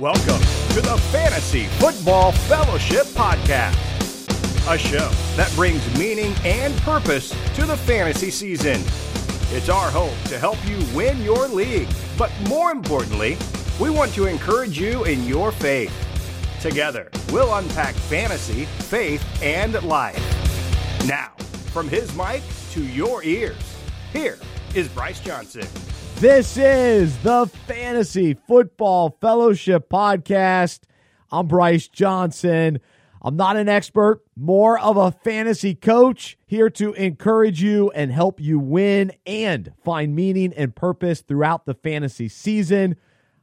Welcome to the Fantasy Football Fellowship Podcast, a show that brings meaning and purpose to the fantasy season. It's our hope to help you win your league, but more importantly, we want to encourage you in your faith. Together, we'll unpack fantasy, faith, and life. Now, from his mic to your ears, here is Bryce Johnson. This is the Fantasy Football Fellowship Podcast. I'm Bryce Johnson. I'm not an expert, more of a fantasy coach here to encourage you and help you win and find meaning and purpose throughout the fantasy season.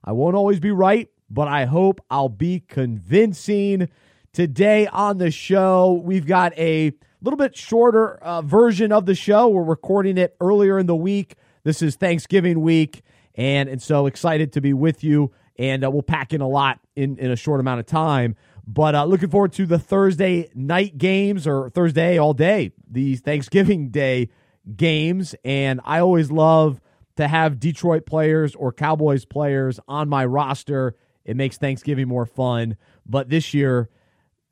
I won't always be right, but I hope I'll be convincing. Today on the show, we've got a little bit shorter uh, version of the show. We're recording it earlier in the week this is Thanksgiving week, and and so excited to be with you. And uh, we'll pack in a lot in in a short amount of time. But uh, looking forward to the Thursday night games or Thursday all day, these Thanksgiving Day games. And I always love to have Detroit players or Cowboys players on my roster. It makes Thanksgiving more fun. But this year,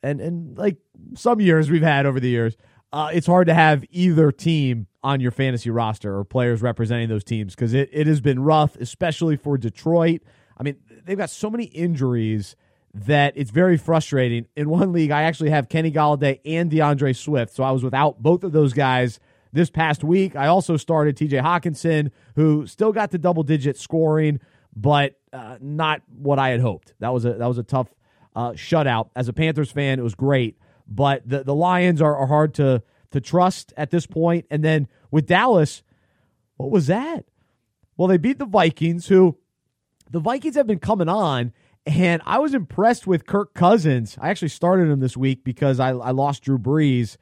and and like some years we've had over the years, uh, it's hard to have either team on your fantasy roster or players representing those teams because it, it has been rough, especially for Detroit. I mean, they've got so many injuries that it's very frustrating. In one league, I actually have Kenny Golladay and D'Andre Swift, so I was without both of those guys this past week. I also started TJ Hockenson, who still got the double digit scoring, but uh, not what I had hoped. That was a that was a tough uh, shutout. As a Panthers fan, it was great, but the the Lions are, are hard to to trust at this point. And then with Dallas, what was that? Well, they beat the Vikings, who the Vikings have been coming on, and I was impressed with Kirk Cousins. I actually started him this week because I, I lost Drew Brees,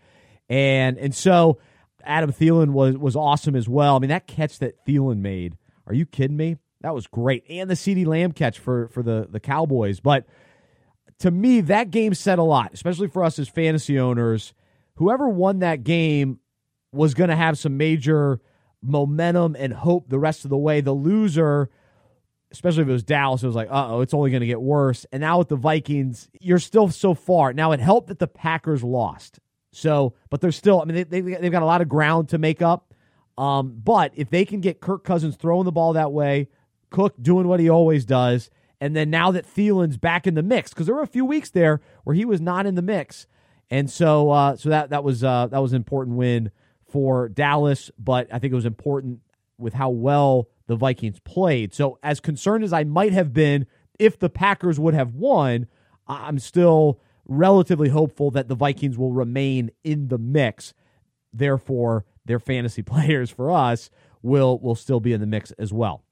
and and so Adam Thielen was was awesome as well. I mean, that catch that Thielen made, are you kidding me? That was great, and the CeeDee Lamb catch for for the the Cowboys. But to me, that game said a lot, especially for us as fantasy owners whoever won that game was going to have some major momentum and hope the rest of the way. The loser, especially if it was Dallas, it was like, uh oh, it's only going to get worse. And now with the Vikings, you're still so far. Now it helped that the Packers lost. So, but they're still, I mean, they, they, they've got a lot of ground to make up. Um, but if they can get Kirk Cousins throwing the ball that way, Cook doing what he always does, and then now that Thielen's back in the mix, because there were a few weeks there where he was not in the mix. And so, uh, so that that was uh, that was an important win for Dallas, but I think it was important with how well the Vikings played. So, as concerned as I might have been if the Packers would have won, I'm still relatively hopeful that the Vikings will remain in the mix. Therefore, their fantasy players for us will will still be in the mix as well.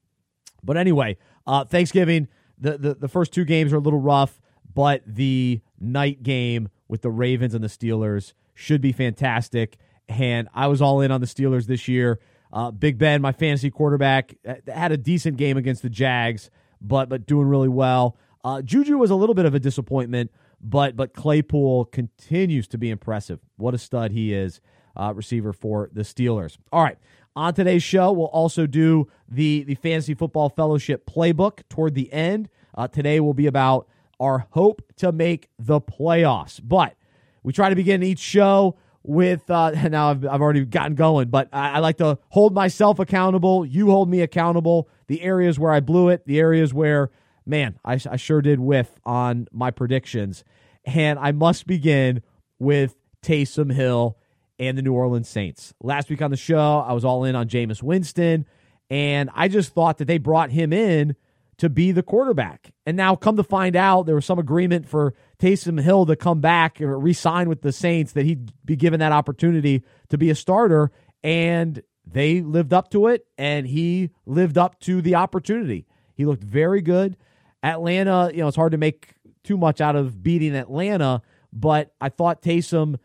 But anyway, uh, Thanksgiving, the, the the first two games are a little rough, but the night game with the Ravens and the Steelers should be fantastic. And I was all in on the Steelers this year. Uh, Big Ben, my fantasy quarterback, uh, had a decent game against the Jags, but but doing really well. Uh, Juju was a little bit of a disappointment, but but Claypool continues to be impressive. What a stud he is, uh, receiver for the Steelers. All right, on today's show, we'll also do the the fantasy football fellowship playbook toward the end. Uh, today will be about our hope to make the playoffs. But we try to begin each show with uh, now I've, I've already gotten going, but I, I, like to hold myself accountable. You hold me accountable. The areas where I blew it, the areas where, man, I, I sure did whiff on my predictions. And I must begin with Taysom Hill and the New Orleans Saints. Last week on the show, I was all in on Jameis Winston, and I just thought that they brought him in to be the quarterback. And now, come to find out, there was some agreement for Taysom Hill to come back or re-sign with the Saints that he'd be given that opportunity to be a starter, and they lived up to it, and he lived up to the opportunity. He looked very good. Atlanta, you know, it's hard to make too much out of beating Atlanta, but I thought Taysom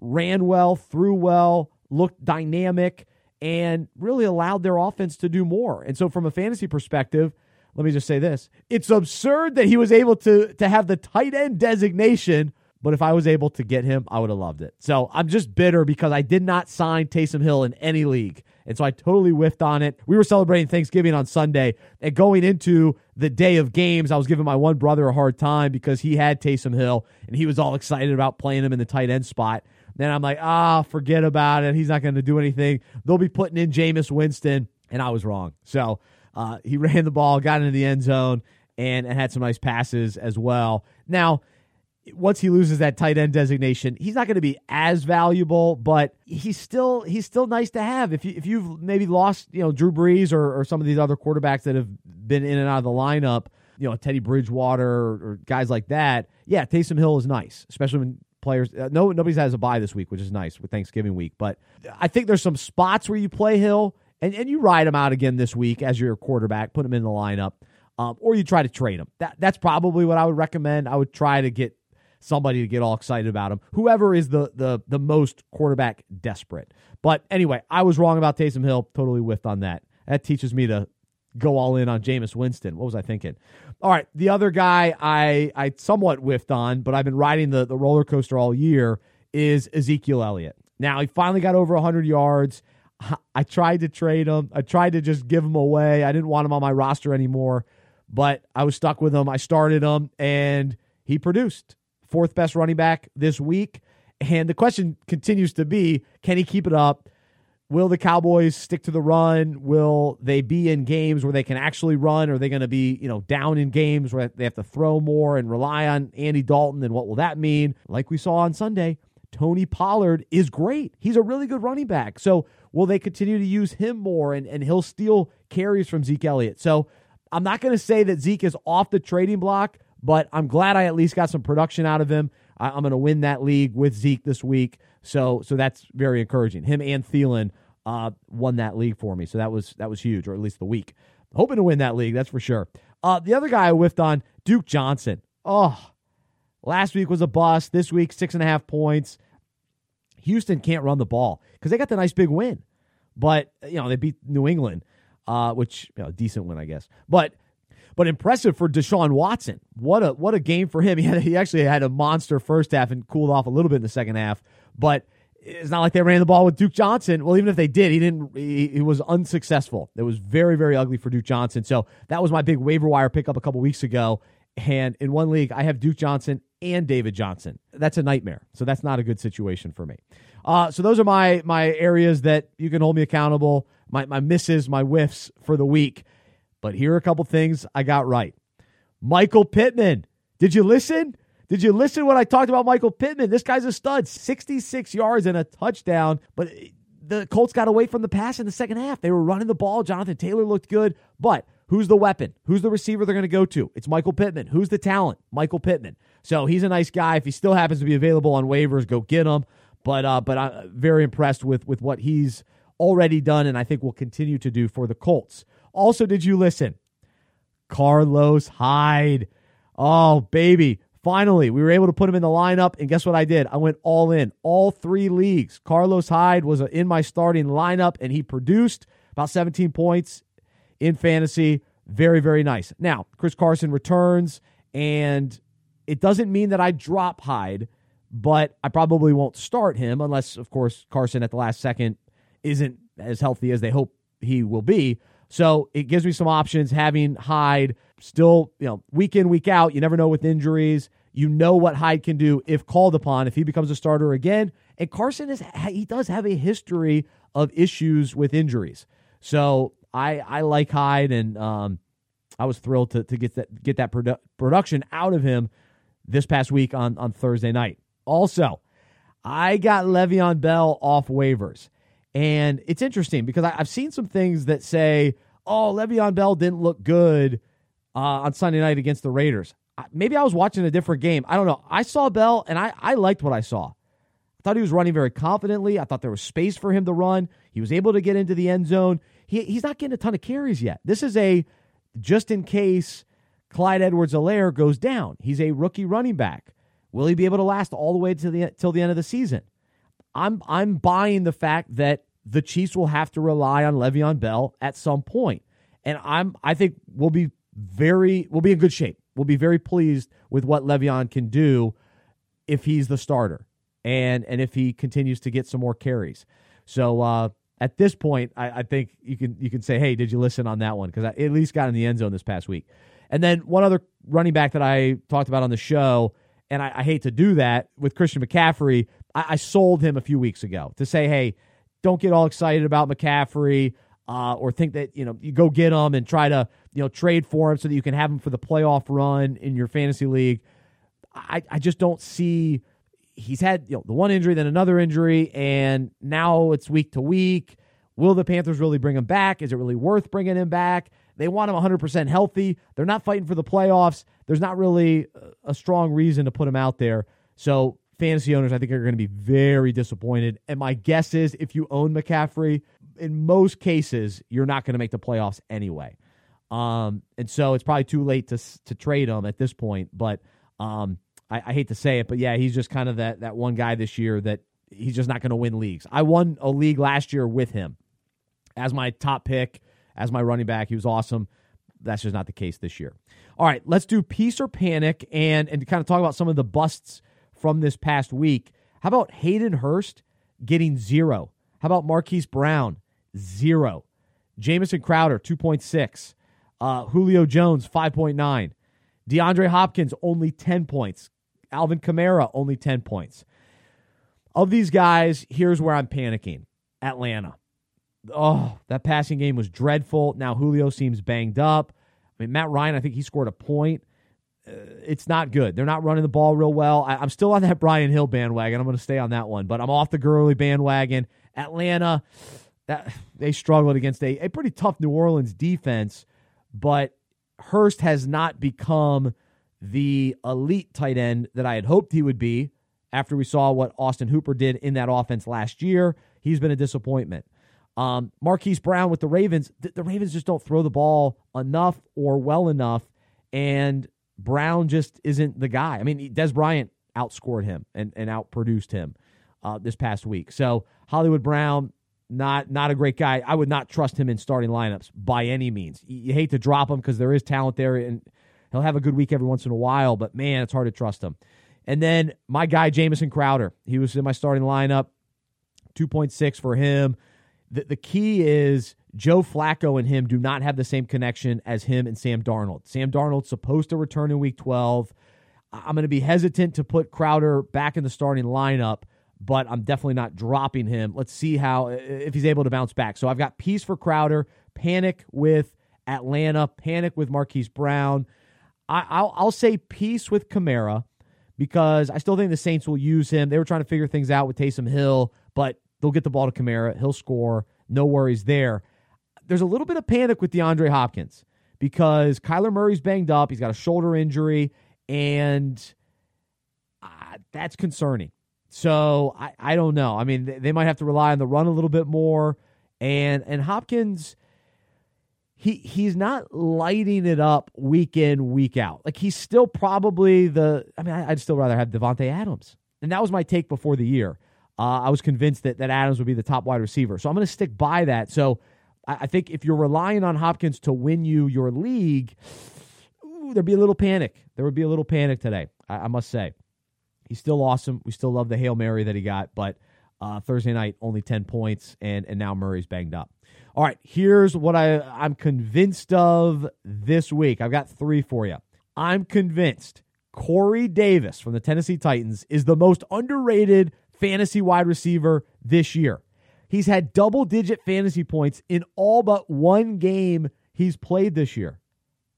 ran well, threw well, looked dynamic, and really allowed their offense to do more. And so, from a fantasy perspective, let me just say this. It's absurd that he was able to to have the tight end designation but if I was able to get him, I would have loved it. So I'm just bitter because I did not sign Taysom Hill in any league. And so I totally whiffed on it. We were celebrating Thanksgiving on Sunday, and going into the day of games, I was giving my one brother a hard time because he had Taysom Hill and he was all excited about playing him in the tight end spot. Then I'm like, ah, forget about it. He's not going to do anything. They'll be putting in Jameis Winston, and I was wrong. So uh, he ran the ball, got into the end zone, and, and had some nice passes as well. Now, once he loses that tight end designation, he's not going to be as valuable, but he's still he's still nice to have. If you if you've maybe lost you know Drew Brees or, or some of these other quarterbacks that have been in and out of the lineup, you know Teddy Bridgewater or, or guys like that, yeah, Taysom Hill is nice, especially when players. Uh, no, nobody's has a bye this week, which is nice with Thanksgiving week. But I think there's some spots where you play Hill and and you ride him out again this week as your quarterback, put him in the lineup. Um, or you try to trade him. That that's probably what I would recommend. I would try to get somebody to get all excited about him. Whoever is the the the most quarterback desperate. But anyway, I was wrong about Taysom Hill. Totally whiffed on that. That teaches me to go all in on Jameis Winston. What was I thinking? All right, the other guy I I somewhat whiffed on, but I've been riding the the roller coaster all year is Ezekiel Elliott. Now he finally got over 100 yards. I tried to trade him. I tried to just give him away. I didn't want him on my roster anymore, but I was stuck with him. I started him and he produced fourth best running back this week. And the question continues to be can he keep it up? Will the Cowboys stick to the run? Will they be in games where they can actually run? Are they going to be, you know, down in games where they have to throw more and rely on Andy Dalton? And what will that mean? Like we saw on Sunday, Tony Pollard is great. He's a really good running back. So will they continue to use him more and, and he'll steal carries from Zeke Elliott? So I'm not going to say that Zeke is off the trading block, but I'm glad I at least got some production out of him. I, am going to win that league with Zeke this week, so so that's very encouraging. Him and Thielen uh, won that league for me, so that was that was huge, or at least the week. Hoping to win that league, that's for sure. Uh, the other guy I whiffed on, Duke Johnson. Oh, last week was a bust. This week, six and a half points. Houston can't run the ball because they got the nice big win, but you know they beat New England, uh, which you know, a decent win, I guess. But but impressive for Deshaun Watson. What a what a game for him. He had he actually had a monster first half and cooled off a little bit in the second half, but it's not like they ran the ball with Duke Johnson. Well, even if they did, he didn't. He, he, was unsuccessful. It was very, very ugly for Duke Johnson. So that was my big waiver wire pickup a couple weeks ago. And in one league, I have Duke Johnson and David Johnson. That's a nightmare. So that's not a good situation for me. Uh, so those are my my areas that you can hold me accountable. My my misses, my whiffs for the week. But here are a couple things I got right. Michael Pittman. Did you listen? Did you listen when I talked about Michael Pittman? This guy's a stud, 66 yards and a touchdown. But the Colts got away from the pass in the second half. They were running the ball. Jonathan Taylor looked good. But who's the weapon? Who's the receiver they're going to go to? It's Michael Pittman. Who's the talent? Michael Pittman. So he's a nice guy. If he still happens to be available on waivers, go get him. But uh, but I'm very impressed with with what he's already done, and I think will continue to do for the Colts. Also, did you listen? Carlos Hyde. Oh, baby. Finally, we were able to put him in the lineup. And guess what I did? I went all in, all three leagues. Carlos Hyde was in my starting lineup, and he produced about 17 points in fantasy. Very, very nice. Now, Chris Carson returns, and it doesn't mean that I drop Hyde, but I probably won't start him unless, of course, Carson at the last second isn't as healthy as they hope he will be. So it gives me some options having Hyde still, you know, week in, week out. You never know with injuries. You know what Hyde can do if called upon, if he becomes a starter again. And Carson is he does have a history of issues with injuries. So I I like Hyde and um, I was thrilled to, to get that get that produ- production out of him this past week on, on Thursday night. Also, I got Le'Veon Bell off waivers. And it's interesting because I, have seen some things that say, oh, Le'Veon Bell didn't look good uh, on Sunday night against the Raiders. Maybe I was watching a different game. I don't know. I saw Bell and I, I liked what I saw. I thought he was running very confidently. I thought there was space for him to run. He was able to get into the end zone. He, he's not getting a ton of carries yet. This is a just in case Clyde Edwards Helaire goes down. He's a rookie running back. Will he be able to last all the way to the till the end of the season? I'm I'm buying the fact that the Chiefs will have to rely on Le'Veon Bell at some point. And I'm I think we'll be very we'll be in good shape. We'll be very pleased with what Le'Veon can do if he's the starter and and if he continues to get some more carries. So uh, at this point, I, I, think you can you can say, hey, did you listen on that one? Because I at least got in the end zone this past week. And then one other running back that I talked about on the show, and I, I hate to do that with Christian McCaffrey. I, I, sold him a few weeks ago to say, hey, don't get all excited about McCaffrey. Uh, or think that you know you go get him and try to you know trade for him so that you can have him for the playoff run in your fantasy league. I, I just don't see he's had you know the one injury, then another injury, and now it's week to week. Will the Panthers really bring him back? Is it really worth bringing him back? They want him 100% healthy. They're not fighting for the playoffs. There's not really a strong reason to put him out there. So, fantasy owners, I think, are going to be very disappointed. And my guess is if you own McCaffrey, in most cases, you're not going to make the playoffs anyway. Um, and so it's probably too late to to trade him at this point. But um, I, I hate to say it, but yeah, he's just kind of that that one guy this year that he's just not going to win leagues. I won a league last year with him as my top pick, as my running back. He was awesome. That's just not the case this year. All right, let's do peace or panic and and kind of talk about some of the busts from this past week. How about Hayden Hurst getting zero? How about Marquise Brown zero? Jamison Crowder two point six. Uh, Julio Jones 5.9. DeAndre Hopkins only 10 points. Alvin Kamara, only 10 points. Of these guys, here's where I'm panicking Atlanta. Oh, that passing game was dreadful. Now Julio seems banged up. I mean, Matt Ryan, I think he scored a point. Uh, it's not good. They're not running the ball real well. I, am still on that Brian Hill bandwagon. I'm going to stay on that one, but I'm off the Gurley bandwagon. Atlanta, that they struggled against a, a pretty tough New Orleans defense, but Hurst has not become the elite tight end that I had hoped he would be after we saw what Austin Hooper did in that offense last year. He's been a disappointment. Um, Marquise Brown with the Ravens, th- the Ravens just don't throw the ball enough or well enough, and Brown just isn't the guy. I mean, Dez Bryant outscored him and, and outproduced him uh, this past week. So Hollywood Brown, not not a great guy. I would not trust him in starting lineups by any means. You, hate to drop him because there is talent there, and he'll have a good week every once in a while. But man, it's hard to trust him. And then my guy Jamison Crowder, he was in my starting lineup. Two point six for him. The, the key is Joe Flacco and him do not have the same connection as him and Sam Darnold. Sam Darnold's supposed to return in week 12. I'm going to be hesitant to put Crowder back in the starting lineup but I'm definitely not dropping him. Let's see how if he's able to bounce back. So I've got peace for Crowder, panic with Atlanta, panic with Marquise Brown. I, will I'll say peace with Kamara because I still think the Saints will use him. They were trying to figure things out with Taysom Hill, but they'll get the ball to Kamara. He'll score. No worries there. There's a little bit of panic with DeAndre Hopkins because Kyler Murray's banged up. He's got a shoulder injury, and uh, that's concerning. So I, I don't know. I mean, they, might have to rely on the run a little bit more. And and Hopkins, he he's not lighting it up week in week out. Like he's still probably the. I mean, I, would still rather have Davante Adams, and that was my take before the year. Uh, I was convinced that that Adams would be the top wide receiver, so I'm going to stick by that. So I, I, think if you're relying on Hopkins to win you your league, ooh, there'd be a little panic. There would be a little panic today. I, I must say. He's still awesome. We still love the Hail Mary that he got, but uh, Thursday night, only 10 points, and, and now Murray's banged up. All right, here's what I, I'm convinced of this week. I've got three for you. I'm convinced Corey Davis from the Tennessee Titans is the most underrated fantasy wide receiver this year. He's had double digit fantasy points in all but one game he's played this year.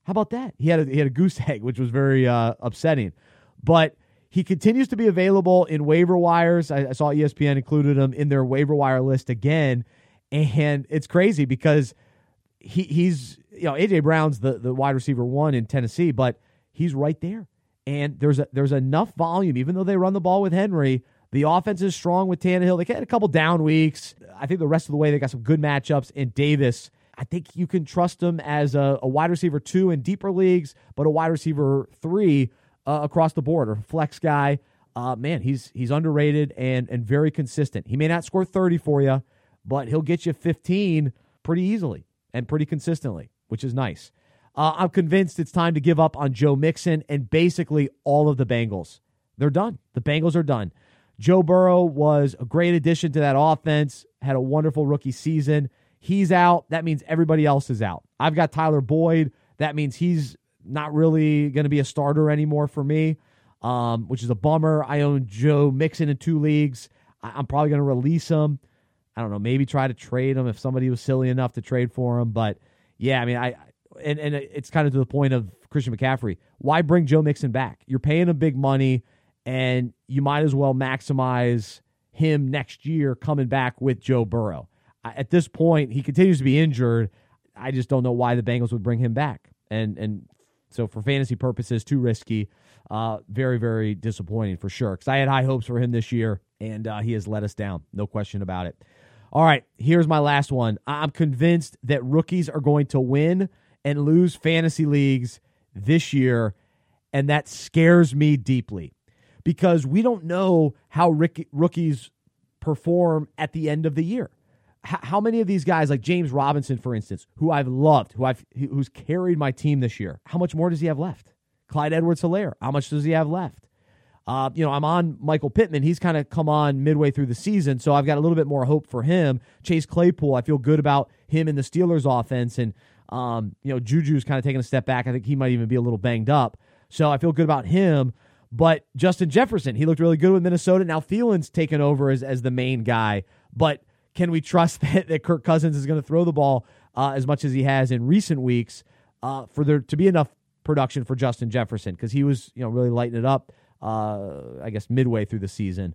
How about that? He had a, he had a goose egg, which was very uh, upsetting. But he continues to be available in waiver wires. I, I saw ESPN included him in their waiver wire list again, and it's crazy because he, he's you know AJ Brown's the the wide receiver one in Tennessee, but he's right there. And there's a, there's enough volume, even though they run the ball with Henry. The offense is strong with Tannehill. They had a couple down weeks. I think the rest of the way they got some good matchups. And Davis, I think you can trust him as a, a wide receiver two in deeper leagues, but a wide receiver three uh, across the board or flex guy. Uh, man, he's he's underrated and and very consistent. He may not score 30 for you, but he'll get you 15 pretty easily and pretty consistently, which is nice. Uh, I'm convinced it's time to give up on Joe Mixon and basically all of the Bengals. they're done. The Bengals are done. Joe Burrow was a great addition to that offense, had a wonderful rookie season. He's out. That means everybody else is out. I've got Tyler Boyd. That means he's not really going to be a starter anymore for me, um, which is a bummer. I own Joe Mixon in two leagues. I- I'm probably going to release him. I don't know, maybe try to trade him if somebody was silly enough to trade for him. But yeah, I mean, I and and it's kind of to the point of Christian McCaffrey. Why bring Joe Mixon back? You're paying him big money, and you might as well maximize him next year coming back with Joe Burrow. At this point, he continues to be injured. I just don't know why the Bengals would bring him back. And and so for fantasy purposes, too risky. Uh, very very disappointing for sure. Because I had high hopes for him this year, and uh, he has let us down. No question about it. All right, here's my last one. I'm convinced that rookies are going to win and lose fantasy leagues this year, and that scares me deeply because we don't know how rookies perform at the end of the year. how many of these guys, like James Robinson, for instance, who I've loved, who I've who's carried my team this year, how much more does he have left? Clyde Edwards-Helaire, how much does he have left? Uh, you know, I'm on Michael Pittman. He's kind of come on midway through the season, so I've got a little bit more hope for him. Chase Claypool, I feel good about him in the Steelers offense, and um, you know, Juju's kind of taking a step back. I think he might even be a little banged up, so I feel good about him. But Justin Jefferson, he looked really good with Minnesota. Now Thielen's taken over as as the main guy, but can we trust that, that Kirk Cousins is going to throw the ball uh, as much as he has in recent weeks uh, for there to be enough production for Justin Jefferson because he was you know really lighting it up uh, I guess midway through the season.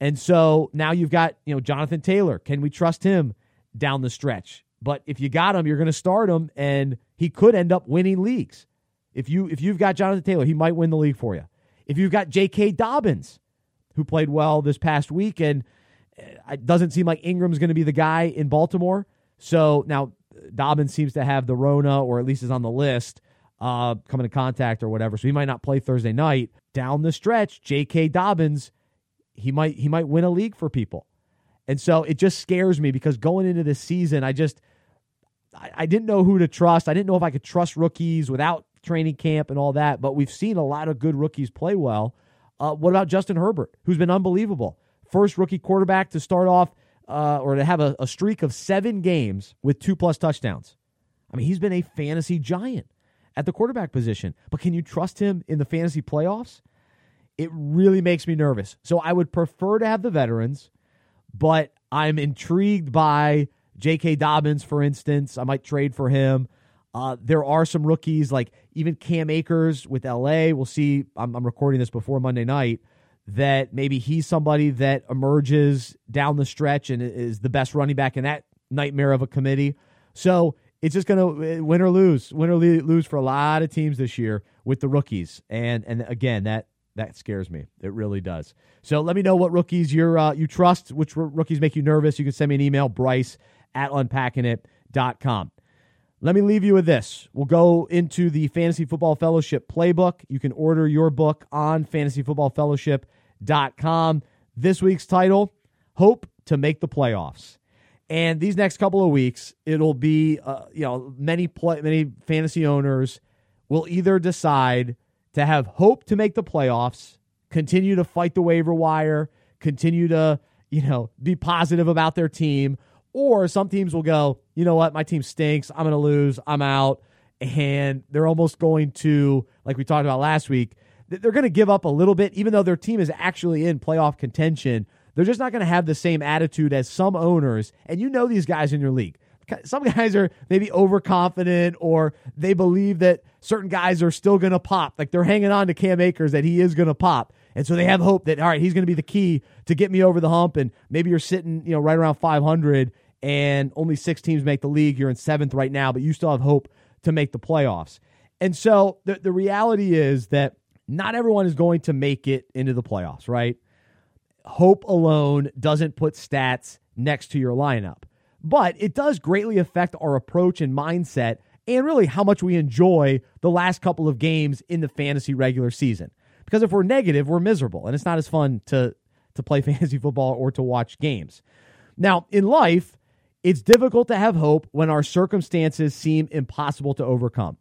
And so now you've got, you know, Jonathan Taylor. Can we trust him down the stretch? But if you got him, you're going to start him and he could end up winning leagues. If you if you've got Jonathan Taylor, he might win the league for you. If you've got J.K. Dobbins, who played well this past week, and uh, it doesn't seem like Ingram's going to be the guy in Baltimore. So now Dobbins seems to have the Rona, or at least is on the list, uh, coming in contact or whatever. So he might not play Thursday night down the stretch, J.K. Dobbins, he might he might win a league for people. And so it just scares me because going into this season, I just I, I didn't know who to trust. I didn't know if I could trust rookies without training camp and all that. But we've seen a lot of good rookies play well. Uh, what about Justin Herbert, who's been unbelievable? First rookie quarterback to start off uh, or to have a, a streak of seven games with two plus touchdowns. I mean, he's been a fantasy giant at the quarterback position. But can you trust him in the fantasy playoffs? It really makes me nervous. So I would prefer to have the veterans, but I'm intrigued by J.K. Dobbins, for instance. I might trade for him. Uh, there are some rookies like even Cam Akers with LA. We'll see. I'm, I'm recording this before Monday night. That maybe he's somebody that emerges down the stretch and is the best running back in that nightmare of a committee. So it's just going to uh, win or lose, win or lose for a lot of teams this year with the rookies. And and again, that that scares me. It really does. So let me know what rookies you're uh, you trust, which rookies make you nervous. You can send me an email, Bryce at unpackingit.com. Let me leave you with this. We'll go into the Fantasy Football Fellowship playbook. You can order your book on fantasyfootballfellowship.com. This week's title Hope to Make the Playoffs. And these next couple of weeks, it'll be uh, you know many play, many fantasy owners will either decide to have hope to make the playoffs, continue to fight the waiver wire, continue to you know be positive about their team, or some teams will go, you know what, my team stinks, I'm going to lose, I'm out, and they're almost going to like we talked about last week, they're going to give up a little bit, even though their team is actually in playoff contention they're just not going to have the same attitude as some owners. And you know these guys in your league. Some guys are maybe overconfident or they believe that certain guys are still going to pop. Like they're hanging on to Cam Akers that he is going to pop. And so they have hope that, all right, he's going to be the key to get me over the hump. And maybe you're sitting, you know, right around 500 and only six teams make the league. You're in seventh right now, but you still have hope to make the playoffs. And so the, the reality is that not everyone is going to make it into the playoffs, right? hope alone doesn't put stats next to your lineup. But it does greatly affect our approach and mindset and really how much we enjoy the last couple of games in the fantasy regular season. Because if we're negative, we're miserable and it's not as fun to to play fantasy football or to watch games. Now, in life, it's difficult to have hope when our circumstances seem impossible to overcome.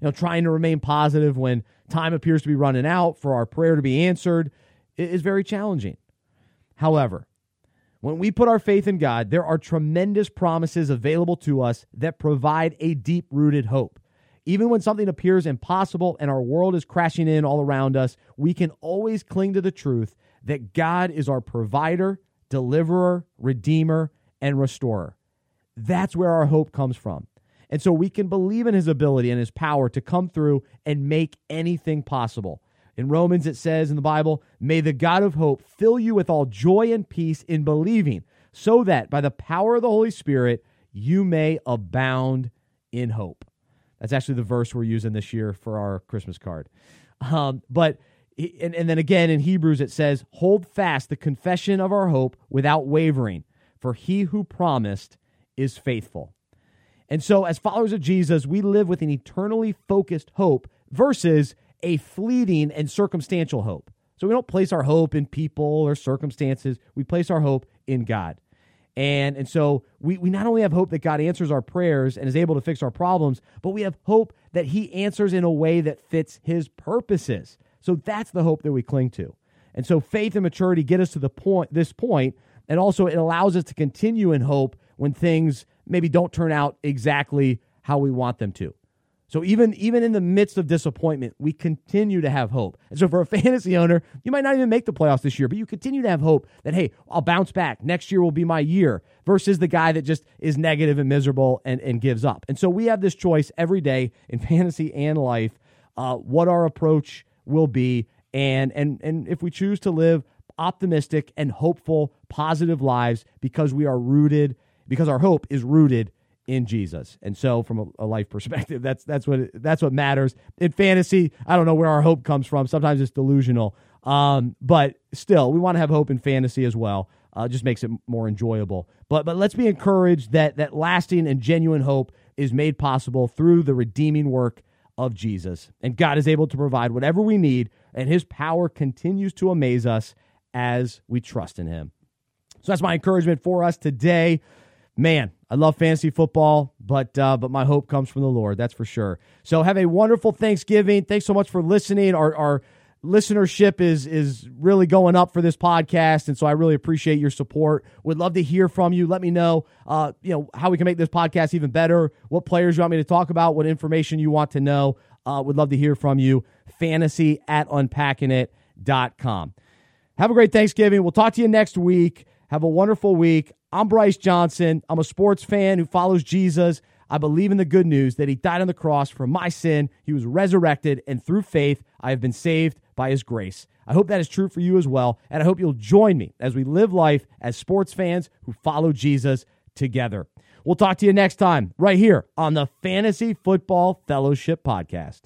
You know, trying to remain positive when time appears to be running out for our prayer to be answered is very challenging. However, when we put our faith in God, there are tremendous promises available to us that provide a deep rooted hope. Even when something appears impossible and our world is crashing in all around us, we can always cling to the truth that God is our provider, deliverer, redeemer, and restorer. That's where our hope comes from. And so we can believe in his ability and his power to come through and make anything possible. In Romans, it says in the Bible, May the God of hope fill you with all joy and peace in believing, so that by the power of the Holy Spirit you may abound in hope. That's actually the verse we're using this year for our Christmas card. Um, but and, and then again in Hebrews it says, "Hold fast the confession of our hope without wavering, for he who promised is faithful." And so, as followers of Jesus, we live with an eternally focused hope versus a fleeting and circumstantial hope. So we don't place our hope in people or circumstances. We place our hope in God. And, and so we, we not only have hope that God answers our prayers and is able to fix our problems, but we have hope that He answers in a way that fits His purposes. So that's the hope that we cling to. And so faith and maturity get us to the point this point, and also it allows us to continue in hope when things maybe don't turn out exactly how we want them to. So even even in the midst of disappointment, we continue to have hope. And so for a fantasy owner, you might not even make the playoffs this year, but you continue to have hope that hey, I'll bounce back. Next year will be my year versus the guy that just is negative and miserable and, and gives up. And so we have this choice every day in fantasy and life, uh, what our approach will be, and and and if we choose to live optimistic and hopeful, positive lives because we are rooted, because our hope is rooted in Jesus. And so from a, a, life perspective, that's that's what that's what matters. In fantasy, I don't know where our hope comes from. Sometimes it's delusional. Um, but still, we want to have hope in fantasy as well. Uh, just makes it more enjoyable. But but let's be encouraged that that lasting and genuine hope is made possible through the redeeming work of Jesus. And God is able to provide whatever we need, and his power continues to amaze us as we trust in him. So that's my encouragement for us today man, I love fantasy football, but uh, but my hope comes from the Lord. That's for sure. So have a wonderful Thanksgiving. Thanks so much for listening. Our our listenership is is really going up for this podcast, and so I really appreciate your support. Would love to hear from you. Let me know, uh, you know, how we can make this podcast even better. What players you want me to talk about? What information you want to know? Uh, would love to hear from you. Fantasy at unpackingit.com. Have a great Thanksgiving. We'll talk to you next week. Have a wonderful week. I'm Bryce Johnson. I'm a sports fan who follows Jesus. I believe in the good news that he died on the cross for my sin. He was resurrected, and through faith, I have been saved by his grace. I hope that is true for you as well, and I hope you'll join me as we live life as sports fans who follow Jesus together. We'll talk to you next time, right here on the Fantasy Football Fellowship Podcast.